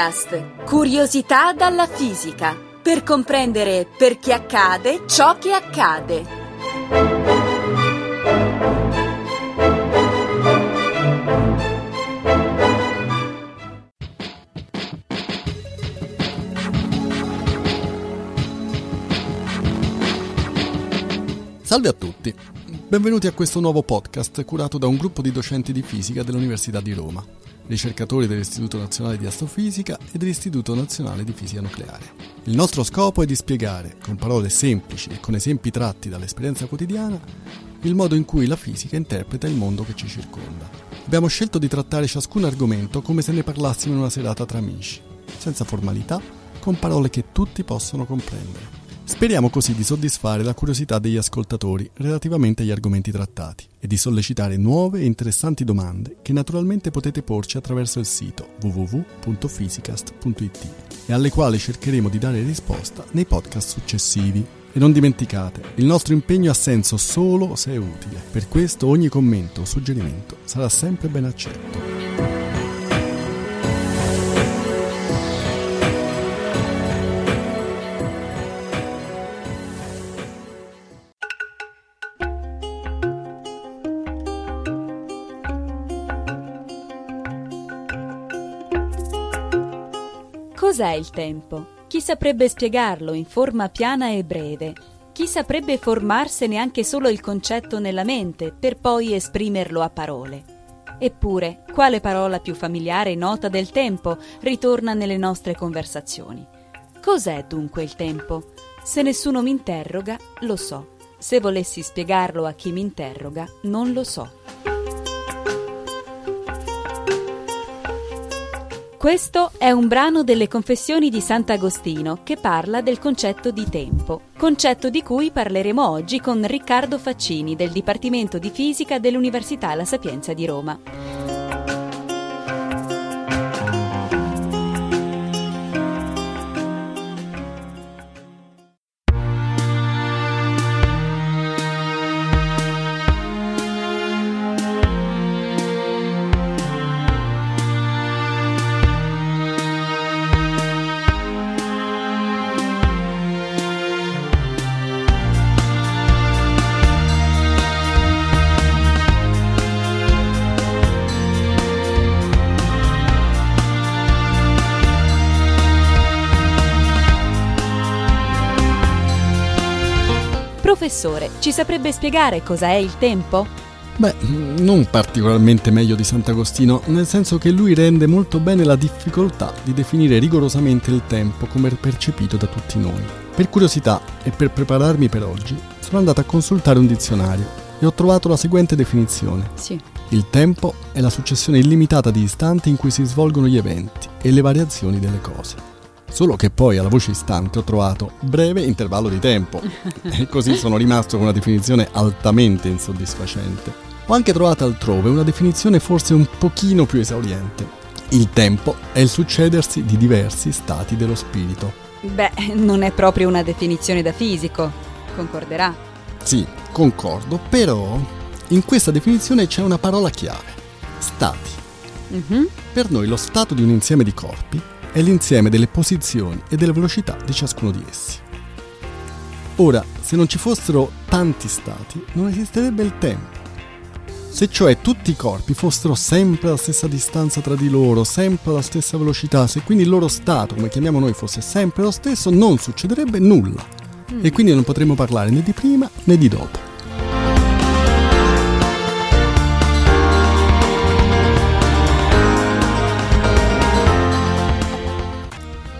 Fisicast, curiosità dalla fisica, per comprendere perché accade ciò che accade. Salve a tutti, benvenuti a questo nuovo podcast curato da un gruppo di docenti di fisica dell'Università di Roma ricercatori dell'Istituto Nazionale di Astrofisica e dell'Istituto Nazionale di Fisica Nucleare. Il nostro scopo è di spiegare, con parole semplici e con esempi tratti dall'esperienza quotidiana, il modo in cui la fisica interpreta il mondo che ci circonda. Abbiamo scelto di trattare ciascun argomento come se ne parlassimo in una serata tra amici, senza formalità, con parole che tutti possono comprendere. Speriamo così di soddisfare la curiosità degli ascoltatori relativamente agli argomenti trattati e di sollecitare nuove e interessanti domande che naturalmente potete porci attraverso il sito www.physicast.it e alle quali cercheremo di dare risposta nei podcast successivi. E non dimenticate, il nostro impegno ha senso solo se è utile. Per questo ogni commento o suggerimento sarà sempre ben accetto. Cos'è il tempo? Chi saprebbe spiegarlo in forma piana e breve? Chi saprebbe formarsene anche solo il concetto nella mente per poi esprimerlo a parole? Eppure, quale parola più familiare e nota del tempo ritorna nelle nostre conversazioni? Cos'è dunque il tempo? Se nessuno mi interroga, lo so. Se volessi spiegarlo a chi mi interroga, non lo so. Questo è un brano delle Confessioni di Sant'Agostino che parla del concetto di tempo, concetto di cui parleremo oggi con Riccardo Faccini del Dipartimento di Fisica dell'Università La Sapienza di Roma. Professore, ci saprebbe spiegare cosa è il tempo? Beh, non particolarmente meglio di Sant'Agostino, nel senso che lui rende molto bene la difficoltà di definire rigorosamente il tempo come percepito da tutti noi. Per curiosità e per prepararmi per oggi, sono andato a consultare un dizionario e ho trovato la seguente definizione. Sì. Il tempo è la successione illimitata di istanti in cui si svolgono gli eventi e le variazioni delle cose. Solo che poi alla voce istante ho trovato breve intervallo di tempo e così sono rimasto con una definizione altamente insoddisfacente. Ho anche trovato altrove una definizione forse un pochino più esauriente. Il tempo è il succedersi di diversi stati dello spirito. Beh, non è proprio una definizione da fisico, concorderà? Sì, concordo, però in questa definizione c'è una parola chiave. Stati. Mm-hmm. Per noi lo stato di un insieme di corpi è l'insieme delle posizioni e delle velocità di ciascuno di essi. Ora, se non ci fossero tanti stati, non esisterebbe il tempo. Se cioè tutti i corpi fossero sempre alla stessa distanza tra di loro, sempre alla stessa velocità, se quindi il loro stato, come chiamiamo noi, fosse sempre lo stesso, non succederebbe nulla. Mm. E quindi non potremmo parlare né di prima né di dopo.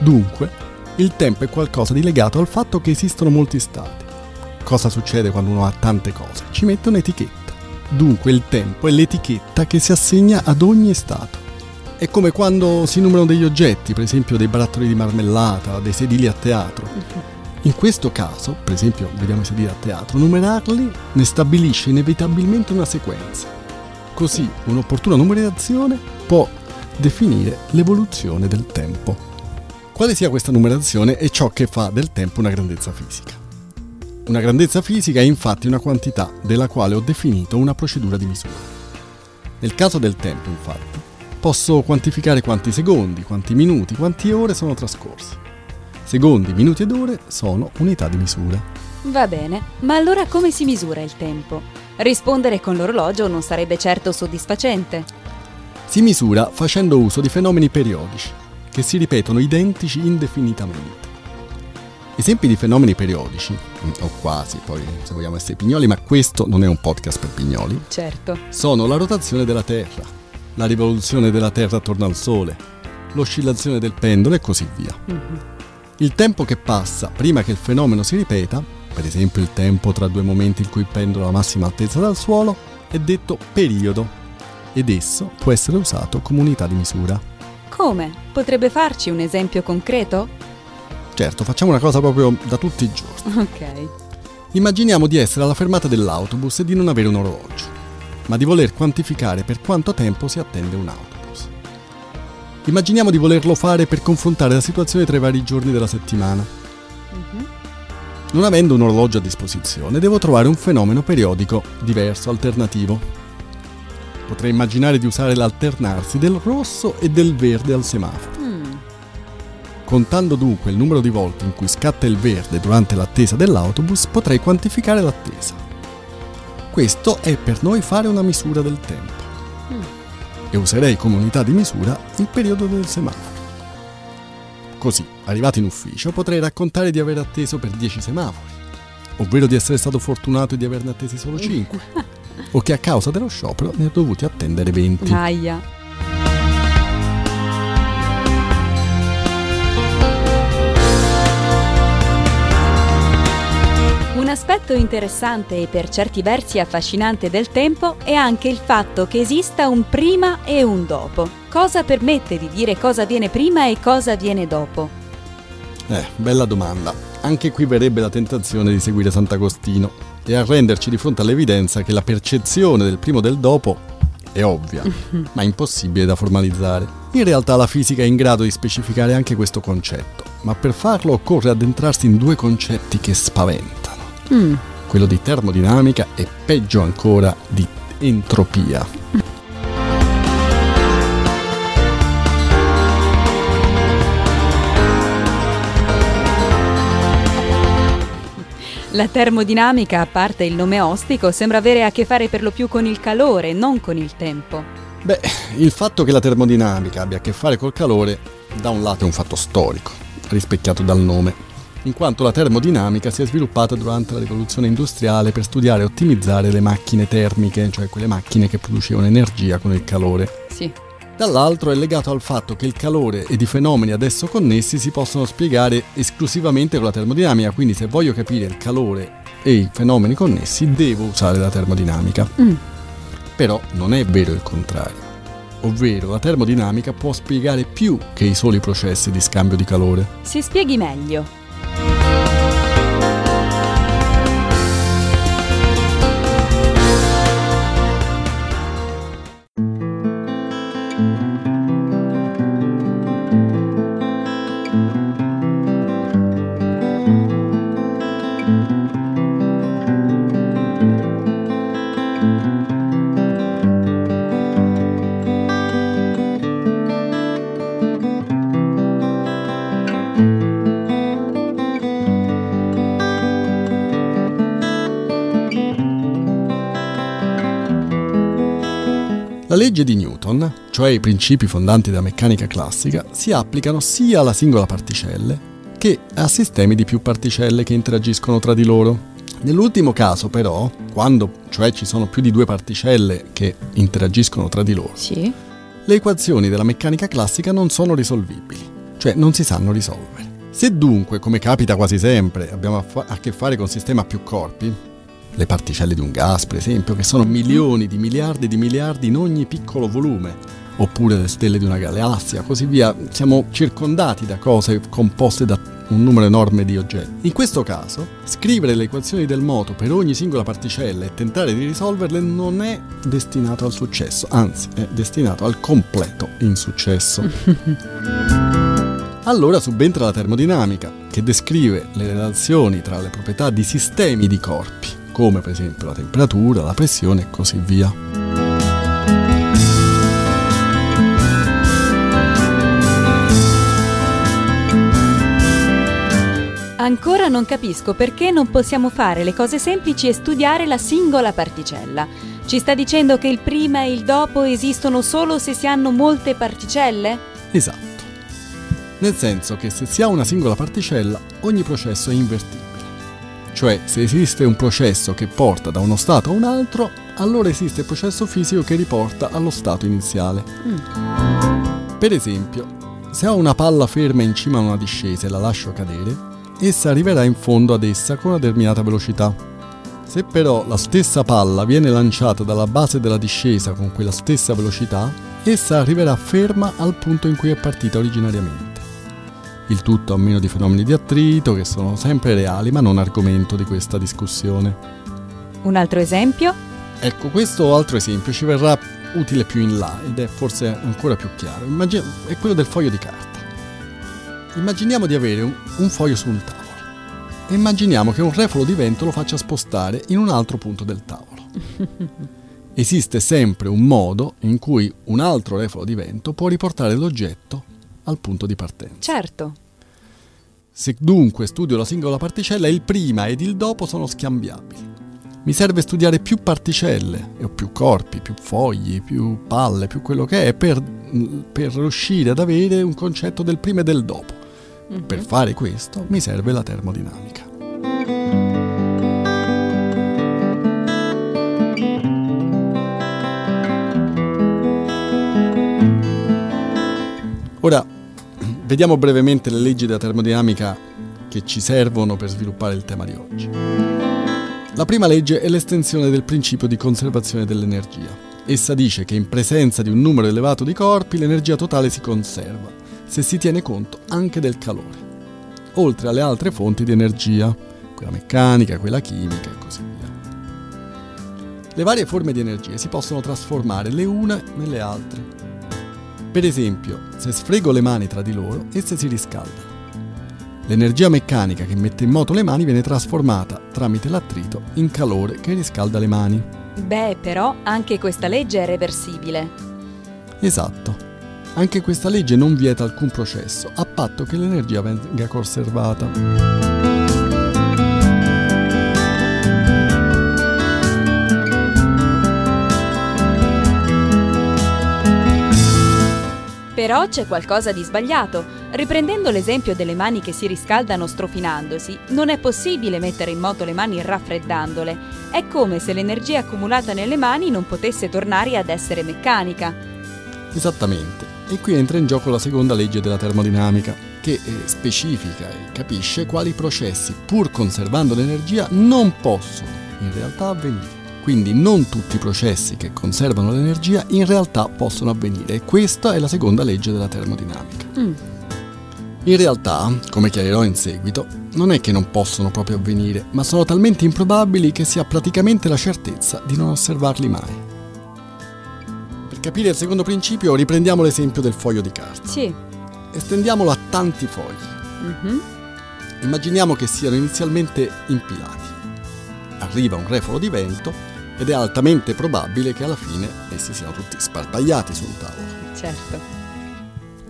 Dunque, il tempo è qualcosa di legato al fatto che esistono molti stati. Cosa succede quando uno ha tante cose? Ci mette un'etichetta. Dunque il tempo è l'etichetta che si assegna ad ogni stato. È come quando si numerano degli oggetti, per esempio dei barattoli di marmellata, dei sedili a teatro. In questo caso, per esempio, vediamo i sedili a teatro, numerarli ne stabilisce inevitabilmente una sequenza. Così un'opportuna numerazione può definire l'evoluzione del tempo. Quale sia questa numerazione è ciò che fa del tempo una grandezza fisica. Una grandezza fisica è infatti una quantità della quale ho definito una procedura di misura. Nel caso del tempo, infatti, Posso quantificare quanti secondi, quanti minuti, quante ore sono trascorsi. Secondi, minuti ed ore sono unità di misura. Va bene, ma allora come si misura il tempo? Rispondere con l'orologio non sarebbe certo soddisfacente. Si misura facendo uso di fenomeni periodici, che si ripetono identici indefinitamente. Esempi di fenomeni periodici, o quasi, poi se vogliamo essere pignoli, ma questo non è un podcast per pignoli, Certo. sono la rotazione della Terra, la rivoluzione della Terra attorno al Sole, l'oscillazione del pendolo e così via. Mhm. Il tempo che passa prima che il fenomeno si ripeta, per esempio il tempo tra due momenti il cui pendolo ha la massima altezza dal suolo, è detto periodo ed esso può essere usato come unità di misura. Come? Potrebbe farci un esempio concreto? Certo, facciamo una cosa proprio da tutti i giorni. Ok. Immaginiamo di essere alla fermata dell'autobus e di non avere un orologio, ma di voler quantificare per quanto tempo si attende un autobus. Immaginiamo di volerlo fare per confrontare la situazione tra i vari giorni della settimana. Mhm. Non avendo un orologio a disposizione, devo trovare un fenomeno periodico diverso, alternativo. Potrei immaginare di usare l'alternarsi del rosso e del verde al semaforo. Mm. Contando dunque il numero di volte in cui scatta il verde durante l'attesa dell'autobus, potrei quantificare l'attesa. Questo è per noi fare una misura del tempo. Mm. E userei come unità di misura il periodo del semaforo. Così, arrivato in ufficio, potrei raccontare di aver atteso per 10 semafori, ovvero di essere stato fortunato e di averne attesi solo 5, o che a causa dello sciopero ne ho dovuti attendere 20. Aia. Un aspetto interessante e per certi versi affascinante del tempo è anche il fatto che esista un prima e un dopo. Cosa permette di dire cosa viene prima e cosa viene dopo? Eh, bella domanda. Anche qui verrebbe la tentazione di seguire Sant'Agostino e arrenderci di fronte all'evidenza che la percezione del primo e del dopo è ovvia, ma impossibile da formalizzare. In realtà la fisica è in grado di specificare anche questo concetto, ma per farlo occorre addentrarsi in due concetti che spaventano. Mm. Quello di termodinamica e peggio ancora di entropia. La termodinamica, a parte il nome ostico, sembra avere a che fare per lo più con il calore, non con il tempo. Beh, il fatto che la termodinamica abbia a che fare col calore, da un lato è un fatto storico, rispecchiato dal nome, in quanto la termodinamica si è sviluppata durante la rivoluzione industriale per studiare e ottimizzare le macchine termiche, cioè quelle macchine che producevano energia con il calore. Sì. Dall'altro è legato al fatto che il calore ed i fenomeni ad esso connessi si possono spiegare esclusivamente con la termodinamica, quindi se voglio capire il calore e i fenomeni connessi devo usare la termodinamica. Mm. Però non è vero il contrario. Ovvero la termodinamica può spiegare più che i soli processi di scambio di calore. Si spieghi meglio. La legge di Newton, cioè i principi fondanti della meccanica classica, si applicano sia alla singola particelle che a sistemi di più particelle che interagiscono tra di loro. Nell'ultimo caso, però, quando cioè ci sono più di due particelle che interagiscono tra di loro, Sì. le equazioni della meccanica classica non sono risolvibili, cioè non si sanno risolvere. Se dunque, come capita quasi sempre, abbiamo a, fa- a che fare con un sistema a più corpi, le particelle di un gas per esempio, che sono milioni di miliardi di miliardi in ogni piccolo volume, oppure le stelle di una galassia, così via, siamo circondati da cose composte da un numero enorme di oggetti. In questo caso, scrivere le equazioni del moto per ogni singola particella e tentare di risolverle non è destinato al successo, anzi è destinato al completo insuccesso. Allora subentra la termodinamica, che descrive le relazioni tra le proprietà di sistemi di corpi, come per esempio la temperatura, la pressione e così via. Ancora non capisco perché non possiamo fare le cose semplici e studiare la singola particella. Ci sta dicendo che il prima e il dopo esistono solo se si hanno molte particelle? Esatto. Nel senso che se si ha una singola particella, ogni processo è invertito cioè, se esiste un processo che porta da uno stato a un altro, allora esiste il processo fisico che riporta allo stato iniziale. Mm. Per esempio, se ho una palla ferma in cima a una discesa e la lascio cadere, essa arriverà in fondo ad essa con una determinata velocità. Se però la stessa palla viene lanciata dalla base della discesa con quella stessa velocità, essa arriverà ferma al punto in cui è partita originariamente. Il tutto a meno di fenomeni di attrito che sono sempre reali ma non argomento di questa discussione. Un altro esempio? Ecco, questo altro esempio ci verrà utile più in là ed è forse ancora più chiaro. Immagin- è quello del foglio di carta. Immaginiamo di avere un, un foglio su un tavolo e immaginiamo che un refolo di vento lo faccia spostare in un altro punto del tavolo. Esiste sempre un modo in cui un altro refolo di vento può riportare l'oggetto al punto di partenza. Certo. Se dunque studio la singola particella, il prima ed il dopo sono scambiabili. Mi serve studiare più particelle, o più corpi, più fogli, più palle, più quello che è, per, per riuscire ad avere un concetto del prima e del dopo. Mm-hmm. Per fare questo mi serve la termodinamica. Ora, vediamo brevemente le leggi della termodinamica che ci servono per sviluppare il tema di oggi. La prima legge è l'estensione del principio di conservazione dell'energia. Essa dice che in presenza di un numero elevato di corpi l'energia totale si conserva, se si tiene conto anche del calore, oltre alle altre fonti di energia, quella meccanica, quella chimica e così via. Le varie forme di energia si possono trasformare le une nelle altre. Per esempio, se sfrego le mani tra di loro, esse si riscaldano. L'energia meccanica che mette in moto le mani viene trasformata tramite l'attrito in calore che riscalda le mani. Beh, però anche questa legge è reversibile. Esatto. Anche questa legge non vieta alcun processo, a patto che l'energia venga conservata. Però c'è qualcosa di sbagliato. Riprendendo l'esempio delle mani che si riscaldano strofinandosi, non è possibile mettere in moto le mani raffreddandole. È come se l'energia accumulata nelle mani non potesse tornare ad essere meccanica. Esattamente. E qui entra in gioco la seconda legge della termodinamica, che eh, specifica e capisce quali processi, pur conservando l'energia, non possono in realtà avvenire. Quindi non tutti i processi che conservano l'energia in realtà possono avvenire e questa è la seconda legge della termodinamica. Mm. In realtà, come chiarirò in seguito, non è che non possono proprio avvenire, ma sono talmente improbabili che si ha praticamente la certezza di non osservarli mai capire il secondo principio riprendiamo l'esempio del foglio di carta. Sì. Estendiamolo a tanti fogli. Mm-hmm. Immaginiamo che siano inizialmente impilati. Arriva un refolo di vento ed è altamente probabile che alla fine essi siano tutti sparpagliati sul tavolo. Certo.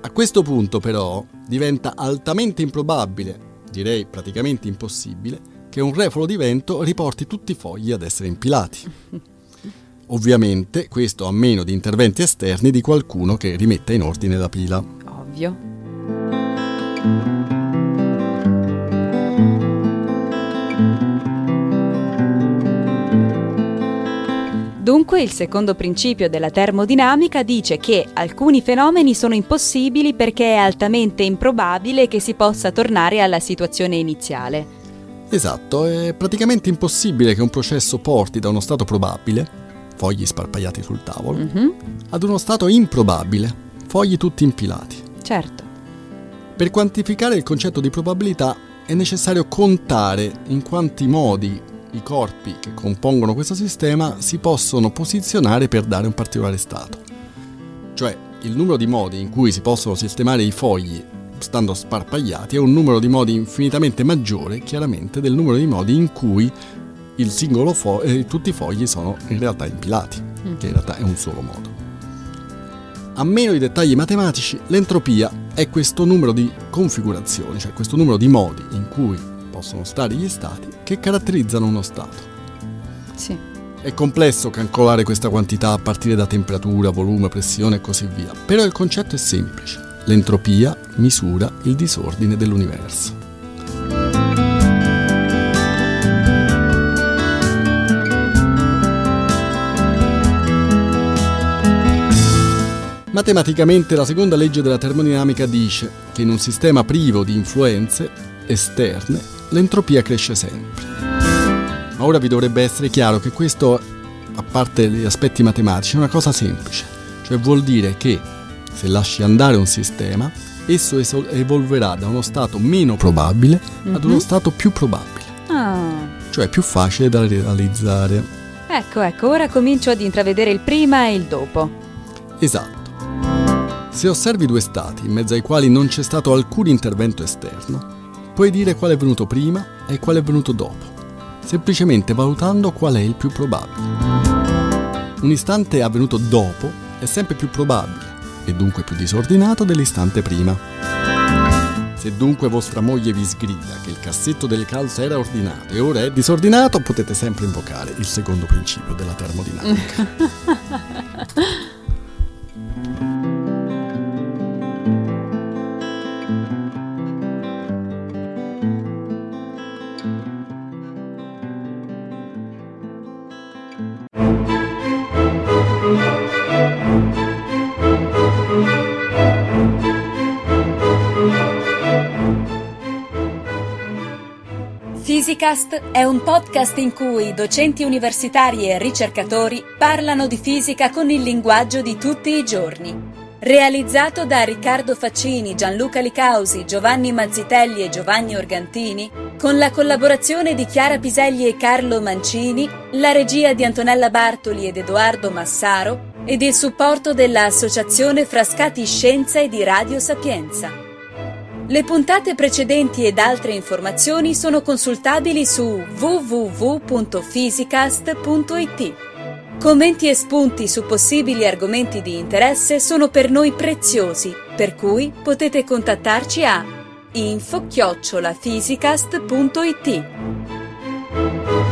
A questo punto però diventa altamente improbabile, direi praticamente impossibile, che un refolo di vento riporti tutti i fogli ad essere impilati. Ovviamente questo a meno di interventi esterni di qualcuno che rimetta in ordine la pila. Ovvio. Dunque il secondo principio della termodinamica dice che alcuni fenomeni sono impossibili perché è altamente improbabile che si possa tornare alla situazione iniziale. Esatto, è praticamente impossibile che un processo porti da uno stato probabile fogli sparpagliati sul tavolo, mm-hmm. ad uno stato improbabile, fogli tutti impilati. Certo. Per quantificare il concetto di probabilità è necessario contare in quanti modi i corpi che compongono questo sistema si possono posizionare per dare un particolare stato. Cioè, il numero di modi in cui si possono sistemare i fogli stando sparpagliati è un numero di modi infinitamente maggiore, chiaramente, del numero di modi in cui il singolo fo- eh, tutti i fogli sono in realtà impilati, mm. che in realtà è un solo modo. A meno di dettagli matematici, l'entropia è questo numero di configurazioni, cioè questo numero di modi in cui possono stare gli stati, che caratterizzano uno stato. Sì. È complesso calcolare questa quantità a partire da temperatura, volume, pressione e così via, però il concetto è semplice. L'entropia misura il disordine dell'universo. Matematicamente la seconda legge della termodinamica dice che in un sistema privo di influenze esterne l'entropia cresce sempre. Ma ora vi dovrebbe essere chiaro che questo, a parte gli aspetti matematici, è una cosa semplice, cioè vuol dire che se lasci andare un sistema, esso evolverà da uno stato meno probabile mm-hmm. ad uno mhm. stato più probabile, oh. cioè più facile da realizzare. Ecco, ecco, ora comincio ad intravedere il prima e il dopo. Esatto. Se osservi due stati in mezzo ai quali non c'è stato alcun intervento esterno, puoi dire quale è venuto prima e quale è venuto dopo, semplicemente valutando qual è il più probabile. Un istante avvenuto dopo è sempre più probabile e dunque più disordinato dell'istante prima. Se dunque vostra moglie vi sgrida che il cassetto del calzo era ordinato e ora è disordinato, potete sempre invocare il secondo principio della termodinamica. Physicast è un podcast in cui docenti universitari e ricercatori parlano di fisica con il linguaggio di tutti i giorni. Realizzato da Riccardo Faccini, Gianluca Licausi, Giovanni Mazzitelli e Giovanni Organtini, con la collaborazione di Chiara Piselli e Carlo Mancini, la regia di Antonella Bartoli ed Edoardo Massaro ed il supporto dell'Associazione Frascati Scienza e di Radio Sapienza. Le puntate precedenti ed altre informazioni sono consultabili su www.physicast.it. Commenti e spunti su possibili argomenti di interesse sono per noi preziosi, per cui potete contattarci a info-physicast.it.